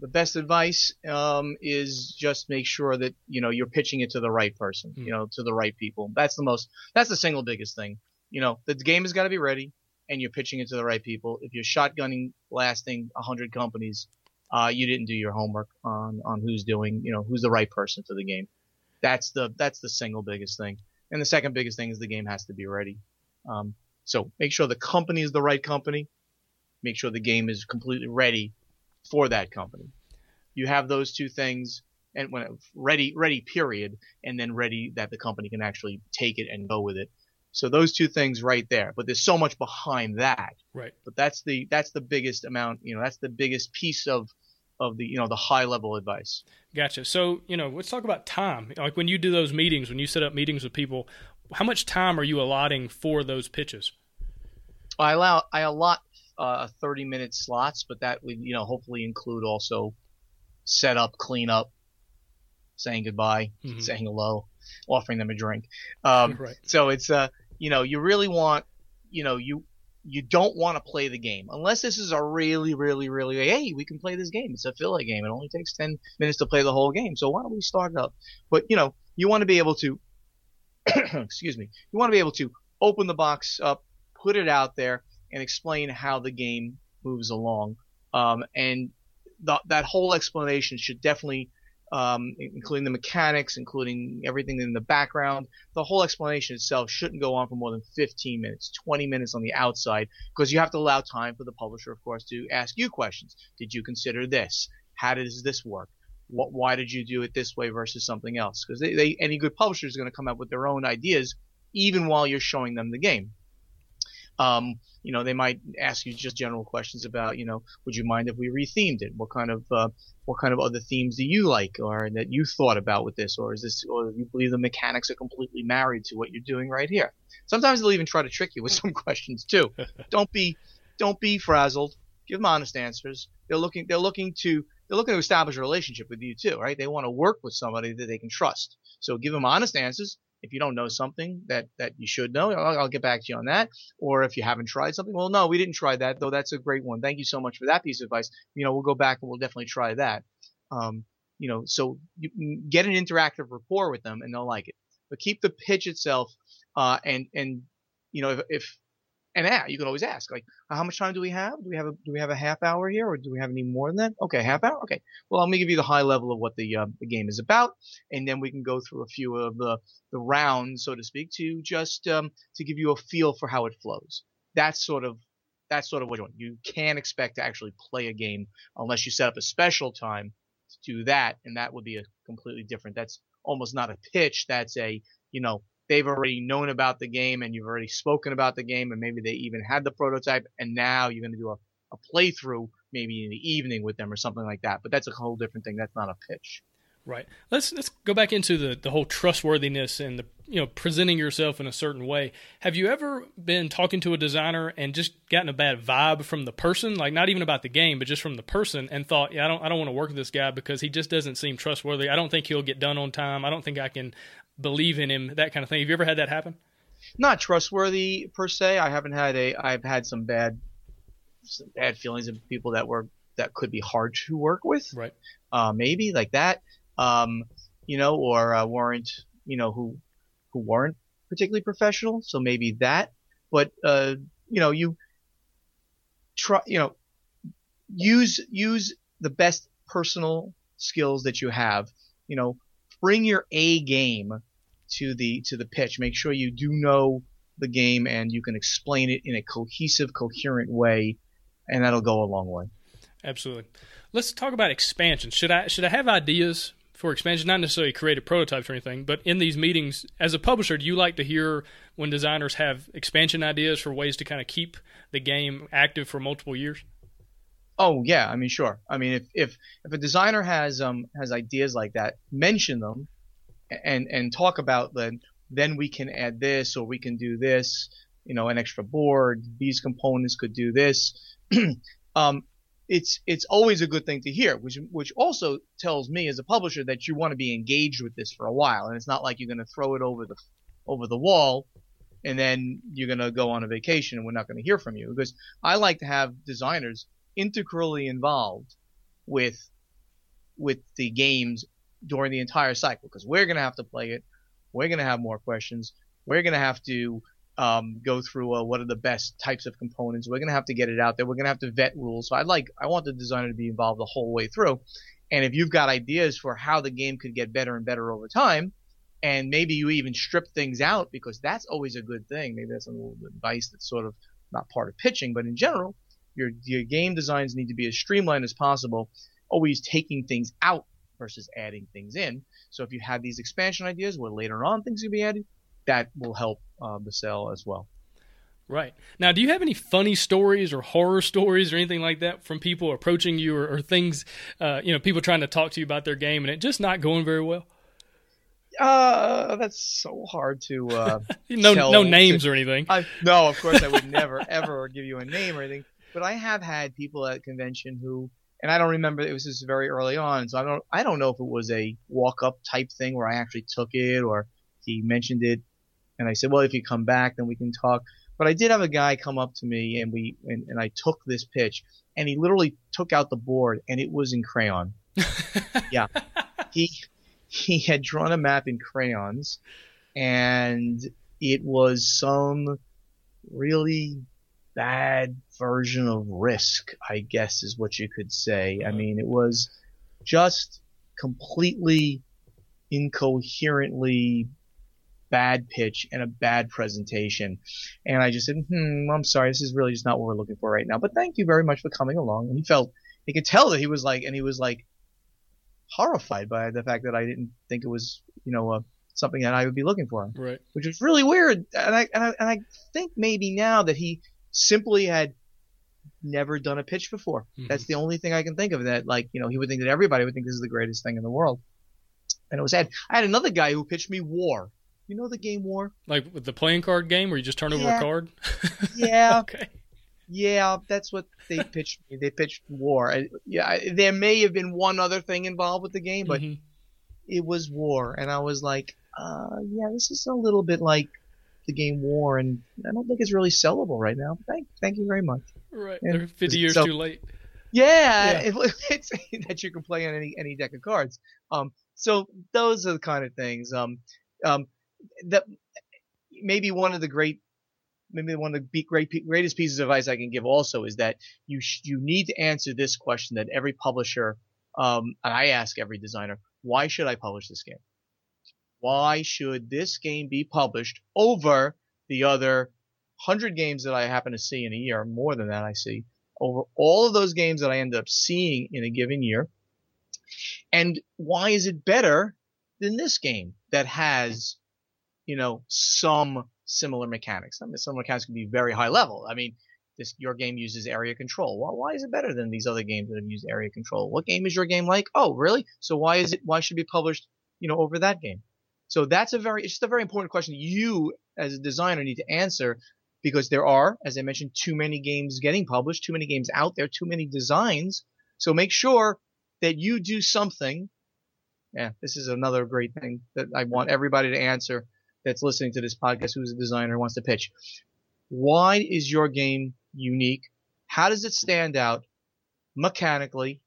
the best advice um, is just make sure that you know you're pitching it to the right person, mm. you know, to the right people. That's the most. That's the single biggest thing. You know, the game has got to be ready and you're pitching it to the right people. If you're shotgunning blasting a hundred companies, uh, you didn't do your homework on on who's doing, you know, who's the right person for the game. That's the that's the single biggest thing. And the second biggest thing is the game has to be ready. Um, so make sure the company is the right company. Make sure the game is completely ready for that company. You have those two things, and when ready, ready, period, and then ready that the company can actually take it and go with it. So those two things right there. But there's so much behind that. Right. But that's the that's the biggest amount. You know, that's the biggest piece of of the you know the high level advice. Gotcha. So you know, let's talk about time. Like when you do those meetings, when you set up meetings with people, how much time are you allotting for those pitches? I allow I allot uh, 30 minute slots, but that would you know hopefully include also set up, clean up, saying goodbye, mm-hmm. saying hello, offering them a drink. Um, right. So it's uh, you know, you really want, you know, you you don't want to play the game unless this is a really, really, really hey, we can play this game. It's a filler game. It only takes ten minutes to play the whole game. So why don't we start it up? But you know, you want to be able to, excuse me, you want to be able to open the box up, put it out there, and explain how the game moves along. Um, and the, that whole explanation should definitely um, including the mechanics, including everything in the background. The whole explanation itself shouldn't go on for more than 15 minutes, 20 minutes on the outside, because you have to allow time for the publisher, of course, to ask you questions. Did you consider this? How does this work? What, why did you do it this way versus something else? Because they, they, any good publisher is going to come up with their own ideas, even while you're showing them the game. Um, you know, they might ask you just general questions about, you know, would you mind if we rethemed it? What kind of, uh, what kind of other themes do you like or that you thought about with this? Or is this, or you believe the mechanics are completely married to what you're doing right here? Sometimes they'll even try to trick you with some questions too. don't be, don't be frazzled. Give them honest answers. They're looking, they're looking to, they're looking to establish a relationship with you too, right? They want to work with somebody that they can trust. So give them honest answers if you don't know something that that you should know, I'll, I'll, get back to you on that. Or if you haven't tried something, well, no, we didn't try that though. That's a great one. Thank you so much for that piece of advice. You know, we'll go back and we'll definitely try that. Um, you know, so you get an interactive rapport with them and they'll like it. But keep the pitch itself, uh, and and you know if, if and yeah, you can always ask, like, how much time do we have? Do we have a do we have a half hour here, or do we have any more than that? Okay, half hour. Okay. Well, let me give you the high level of what the uh, the game is about, and then we can go through a few of the the rounds, so to speak, to just um, to give you a feel for how it flows. That's sort of that's sort of what you want. You can't expect to actually play a game unless you set up a special time to do that, and that would be a completely different. That's almost not a pitch. That's a you know they've already known about the game and you've already spoken about the game and maybe they even had the prototype and now you're going to do a, a playthrough maybe in the evening with them or something like that. But that's a whole different thing. That's not a pitch. Right. Let's let's go back into the, the whole trustworthiness and the you know presenting yourself in a certain way. Have you ever been talking to a designer and just gotten a bad vibe from the person, like not even about the game, but just from the person, and thought, yeah, I don't I don't want to work with this guy because he just doesn't seem trustworthy. I don't think he'll get done on time. I don't think I can believe in him. That kind of thing. Have you ever had that happen? Not trustworthy per se. I haven't had a. I've had some bad, some bad feelings of people that were that could be hard to work with. Right. Uh, maybe like that um, you know, or uh, weren't, you know, who who weren't particularly professional. So maybe that, but uh, you know, you try, you know, use use the best personal skills that you have. You know, bring your A game to the to the pitch. Make sure you do know the game and you can explain it in a cohesive, coherent way, and that'll go a long way. Absolutely. Let's talk about expansion. Should I should I have ideas for expansion, not necessarily creative prototypes or anything, but in these meetings, as a publisher, do you like to hear when designers have expansion ideas for ways to kind of keep the game active for multiple years? Oh yeah, I mean sure. I mean if if if a designer has um has ideas like that, mention them, and and talk about then then we can add this or we can do this. You know, an extra board. These components could do this. um, it's it's always a good thing to hear, which which also tells me as a publisher that you want to be engaged with this for a while, and it's not like you're going to throw it over the over the wall, and then you're going to go on a vacation and we're not going to hear from you. Because I like to have designers integrally involved with with the games during the entire cycle, because we're going to have to play it, we're going to have more questions, we're going to have to um, go through uh, what are the best types of components. We're going to have to get it out there. We're going to have to vet rules. So I like, I want the designer to be involved the whole way through. And if you've got ideas for how the game could get better and better over time, and maybe you even strip things out because that's always a good thing. Maybe that's a little advice that's sort of not part of pitching, but in general, your your game designs need to be as streamlined as possible, always taking things out versus adding things in. So if you have these expansion ideas where later on things can be added, that will help uh, the sale as well. Right. Now, do you have any funny stories or horror stories or anything like that from people approaching you or, or things, uh, you know, people trying to talk to you about their game and it just not going very well? Uh, that's so hard to uh, no no names to, or anything. I, no, of course I would never ever give you a name or anything. But I have had people at convention who, and I don't remember. It was just very early on, so I don't I don't know if it was a walk up type thing where I actually took it or he mentioned it and I said, well, if you come back, then we can talk. But I did have a guy come up to me and we, and, and I took this pitch and he literally took out the board and it was in crayon. yeah. He, he had drawn a map in crayons and it was some really bad version of risk, I guess is what you could say. I mean, it was just completely incoherently bad pitch and a bad presentation. And I just said, hmm, I'm sorry, this is really just not what we're looking for right now. But thank you very much for coming along. And he felt, he could tell that he was like, and he was like horrified by the fact that I didn't think it was, you know, uh, something that I would be looking for. Right. Which was really weird. And I, and I, and I think maybe now that he simply had never done a pitch before. Mm-hmm. That's the only thing I can think of that, like, you know, he would think that everybody would think this is the greatest thing in the world. And it was sad. I had another guy who pitched me War. You know the game War? Like with the playing card game where you just turn over a card? yeah. okay. Yeah, that's what they pitched me. They pitched War. I, yeah, there may have been one other thing involved with the game, but mm-hmm. it was War, and I was like, uh, yeah, this is a little bit like the game War, and I don't think it's really sellable right now. Thank, thank you very much. Right, and, they're fifty years so, too late. Yeah, yeah. It, it's that you can play on any any deck of cards. Um, so those are the kind of things. Um, um, that maybe one of the great maybe one of the great greatest pieces of advice I can give also is that you sh- you need to answer this question that every publisher um, and I ask every designer why should I publish this game why should this game be published over the other hundred games that I happen to see in a year more than that I see over all of those games that I end up seeing in a given year and why is it better than this game that has you know, some similar mechanics. I mean, some mechanics can be very high level. I mean, this your game uses area control. Well, why is it better than these other games that have used area control? What game is your game like? Oh, really? So why is it? Why should it be published? You know, over that game. So that's a very, it's just a very important question you as a designer need to answer because there are, as I mentioned, too many games getting published, too many games out there, too many designs. So make sure that you do something. Yeah, this is another great thing that I want everybody to answer that's listening to this podcast who's a designer wants to pitch. Why is your game unique? How does it stand out mechanically,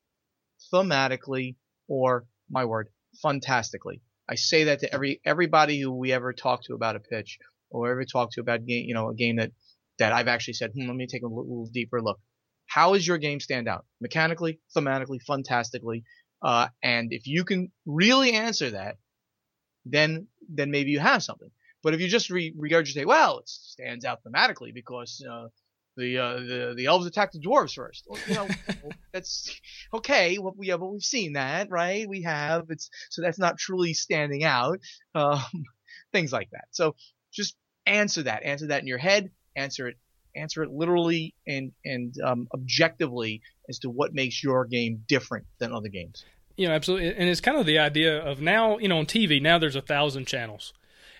thematically, or my word, fantastically? I say that to every everybody who we ever talk to about a pitch or ever talk to about game, you know, a game that that I've actually said, hmm, let me take a little deeper look. How does your game stand out mechanically, thematically, fantastically? Uh, and if you can really answer that, then then maybe you have something. But if you just re- regurgitate, well, it stands out thematically because uh, the uh, the the elves attack the dwarves first. Well, you know, that's okay, well, yeah, but we've seen that, right? We have. It's so that's not truly standing out. Um, things like that. So just answer that. Answer that in your head. Answer it. Answer it literally and and um, objectively as to what makes your game different than other games. You know, absolutely. And it's kind of the idea of now, you know, on TV, now there's a thousand channels.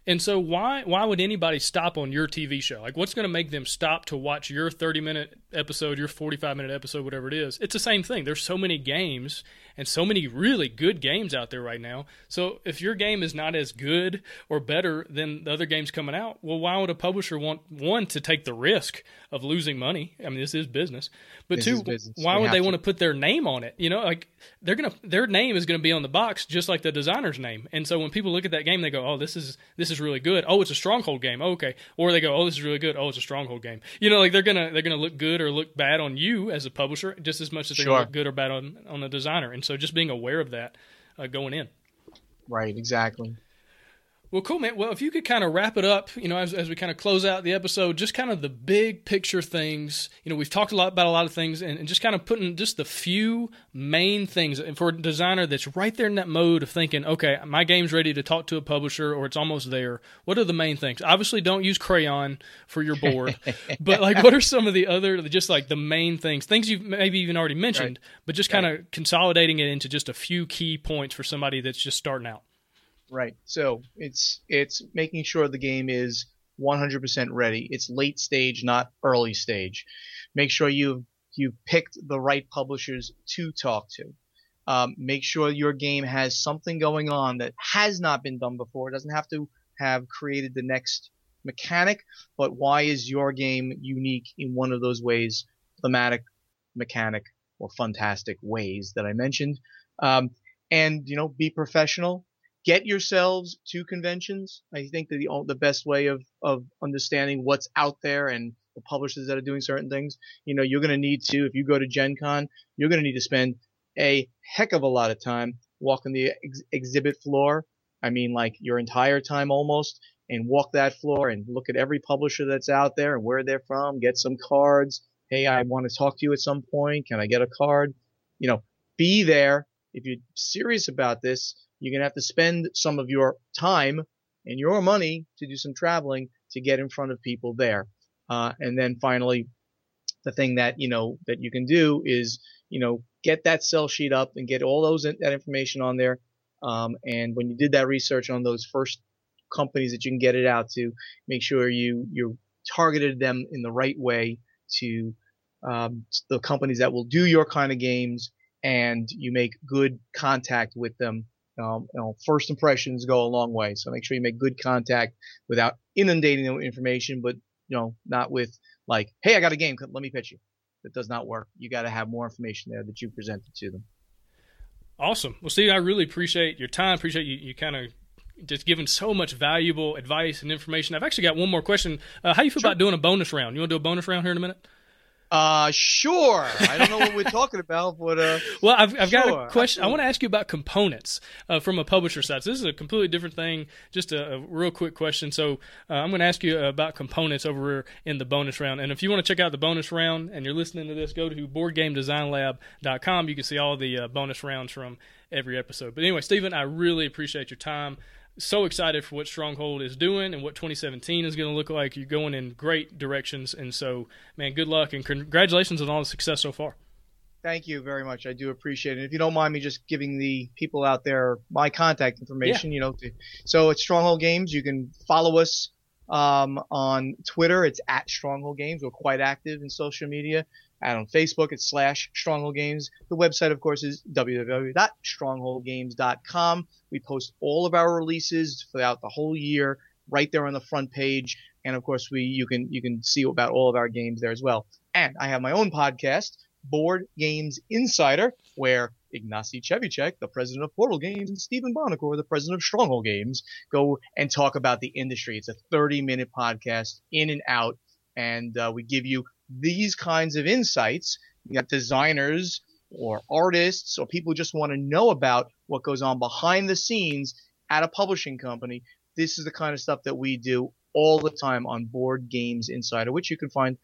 And so why why would anybody stop on your TV show? Like what's going to make them stop to watch your 30 minute episode, your 45 minute episode, whatever it is? It's the same thing. There's so many games and so many really good games out there right now. So if your game is not as good or better than the other games coming out, well why would a publisher want one to take the risk of losing money? I mean, this is business. But This two, business. why We would they to. want to put their name on it? You know, like they're to their name is going to be on the box just like the designer's name. And so when people look at that game they go, "Oh, this is this is really good. Oh, it's a stronghold game. Oh, okay." Or they go, "Oh, this is really good. Oh, it's a stronghold game." You know, like they're going to they're to look good or look bad on you as a publisher just as much as they're Sure. look good or bad on on the designer. And so just being aware of that uh, going in. Right. Exactly. Well, cool, man. Well, if you could kind of wrap it up, you know, as, as we kind of close out the episode, just kind of the big picture things. You know, we've talked a lot about a lot of things, and, and just kind of putting just the few main things. And for a designer that's right there in that mode of thinking, okay, my game's ready to talk to a publisher, or it's almost there. What are the main things? Obviously, don't use crayon for your board, but like, what are some of the other, just like the main things, things you've maybe even already mentioned, but just kind of consolidating it into just a few key points for somebody that's just starting out. Right. So it's it's making sure the game is 100% ready. It's late stage, not early stage. Make sure you've you've picked the right publishers to talk to. Um, make sure your game has something going on that has not been done before. It doesn't have to have created the next mechanic, but why is your game unique in one of those ways, thematic, mechanic, or fantastic ways that I mentioned? Um, and you know, be professional get yourselves to conventions. I think that the the best way of of understanding what's out there and the publishers that are doing certain things, you know, you're going to need to if you go to Gen Con, you're going to need to spend a heck of a lot of time walking the ex- exhibit floor. I mean, like your entire time almost, and walk that floor and look at every publisher that's out there and where they're from. Get some cards. Hey, I want to talk to you at some point. Can I get a card? You know, be there. If you're serious about this, you're going to have to spend some of your time and your money to do some traveling to get in front of people there. Uh, and then finally, the thing that, you know, that you can do is, you know, get that sell sheet up and get all those, that information on there. Um, and when you did that research on those first companies that you can get it out to, make sure you, you targeted them in the right way to, um, the companies that will do your kind of games and you make good contact with them um, you know, first impressions go a long way. So make sure you make good contact without inundating them with information, but you know, not with like, "Hey, I got a game. Let me pitch you." That does not work. You got to have more information there that you presented to them. Awesome. Well, Steve, I really appreciate your time. Appreciate you, you kind of just giving so much valuable advice and information. I've actually got one more question. Uh, how you feel about doing a bonus round? You want to do a bonus round here in a minute? Uh, sure. I don't know what we're talking about, but uh, Well, I've, I've got a question. I want to ask you about components uh, from a publisher side. So this is a completely different thing. Just a, a real quick question. So uh, I'm going to ask you about components over in the bonus round. And if you want to check out the bonus round and you're listening to this, go to boardgamedesignlab.com. You can see all the uh, bonus rounds from every episode. But anyway, Stephen, I really appreciate your time. So excited for what Stronghold is doing and what 2017 is going to look like. You're going in great directions. And so, man, good luck and congratulations on all the success so far. thank you very much. I do appreciate it. If you don't mind me just giving the people out there my contact information, you know, so it's Stronghold Games. You can follow us um, on Twitter. It's at Stronghold Games. We're quite active in social media. And on Facebook, it's slash Stronghold Games. The website, of course, is www.strongholdgames.com. We post all of our releases throughout the whole year right there on the front page. And of course, we you can you can see about all of our games there as well. And I have my own podcast, Board Games Insider, where Ignacy Trzewiczek, the president of Portal Games, and Stephen Buonocore, the president of Stronghold Games, go and talk about the industry. It's a 30 minute podcast in and out. And uh, we give you these kinds of insights. You got designers or artists or people who just want to know about what goes on behind the scenes at a publishing company. This is the kind of stuff that we do all the time on Board Games Insider, which you can find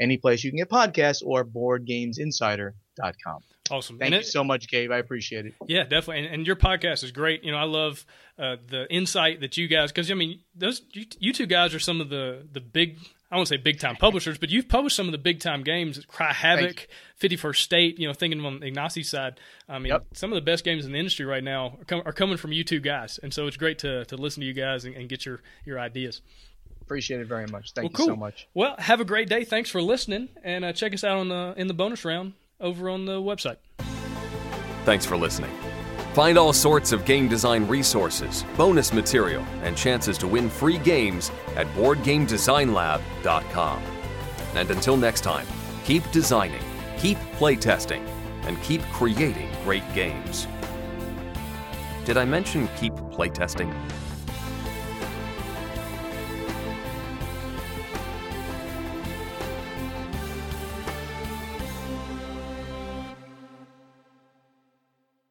any place you can get podcasts or boardgamesinsider.com. Awesome. Thank and you it, so much, Gabe. I appreciate it. Yeah, definitely. And, and, your podcast is great. You know, I love uh, the insight that you guys, because I mean, those you, you, two guys are some of the the big. I won't say big time publishers, but you've published some of the big time games, Cry Havoc, Fifty First State. You know, thinking on Ignacy's side, I mean, yep. some of the best games in the industry right now are, com- are, coming from you two guys, and so it's great to to listen to you guys and, and get your your ideas. Appreciate it very much. Thank well, you cool. so much. Well, have a great day. Thanks for listening, and uh, check us out on the in the bonus round over on the website. Thanks for listening. Find all sorts of game design resources, bonus material, and chances to win free games at BoardGameDesignLab.com. And until next time, keep designing, keep playtesting, and keep creating great games. Did I mention keep playtesting?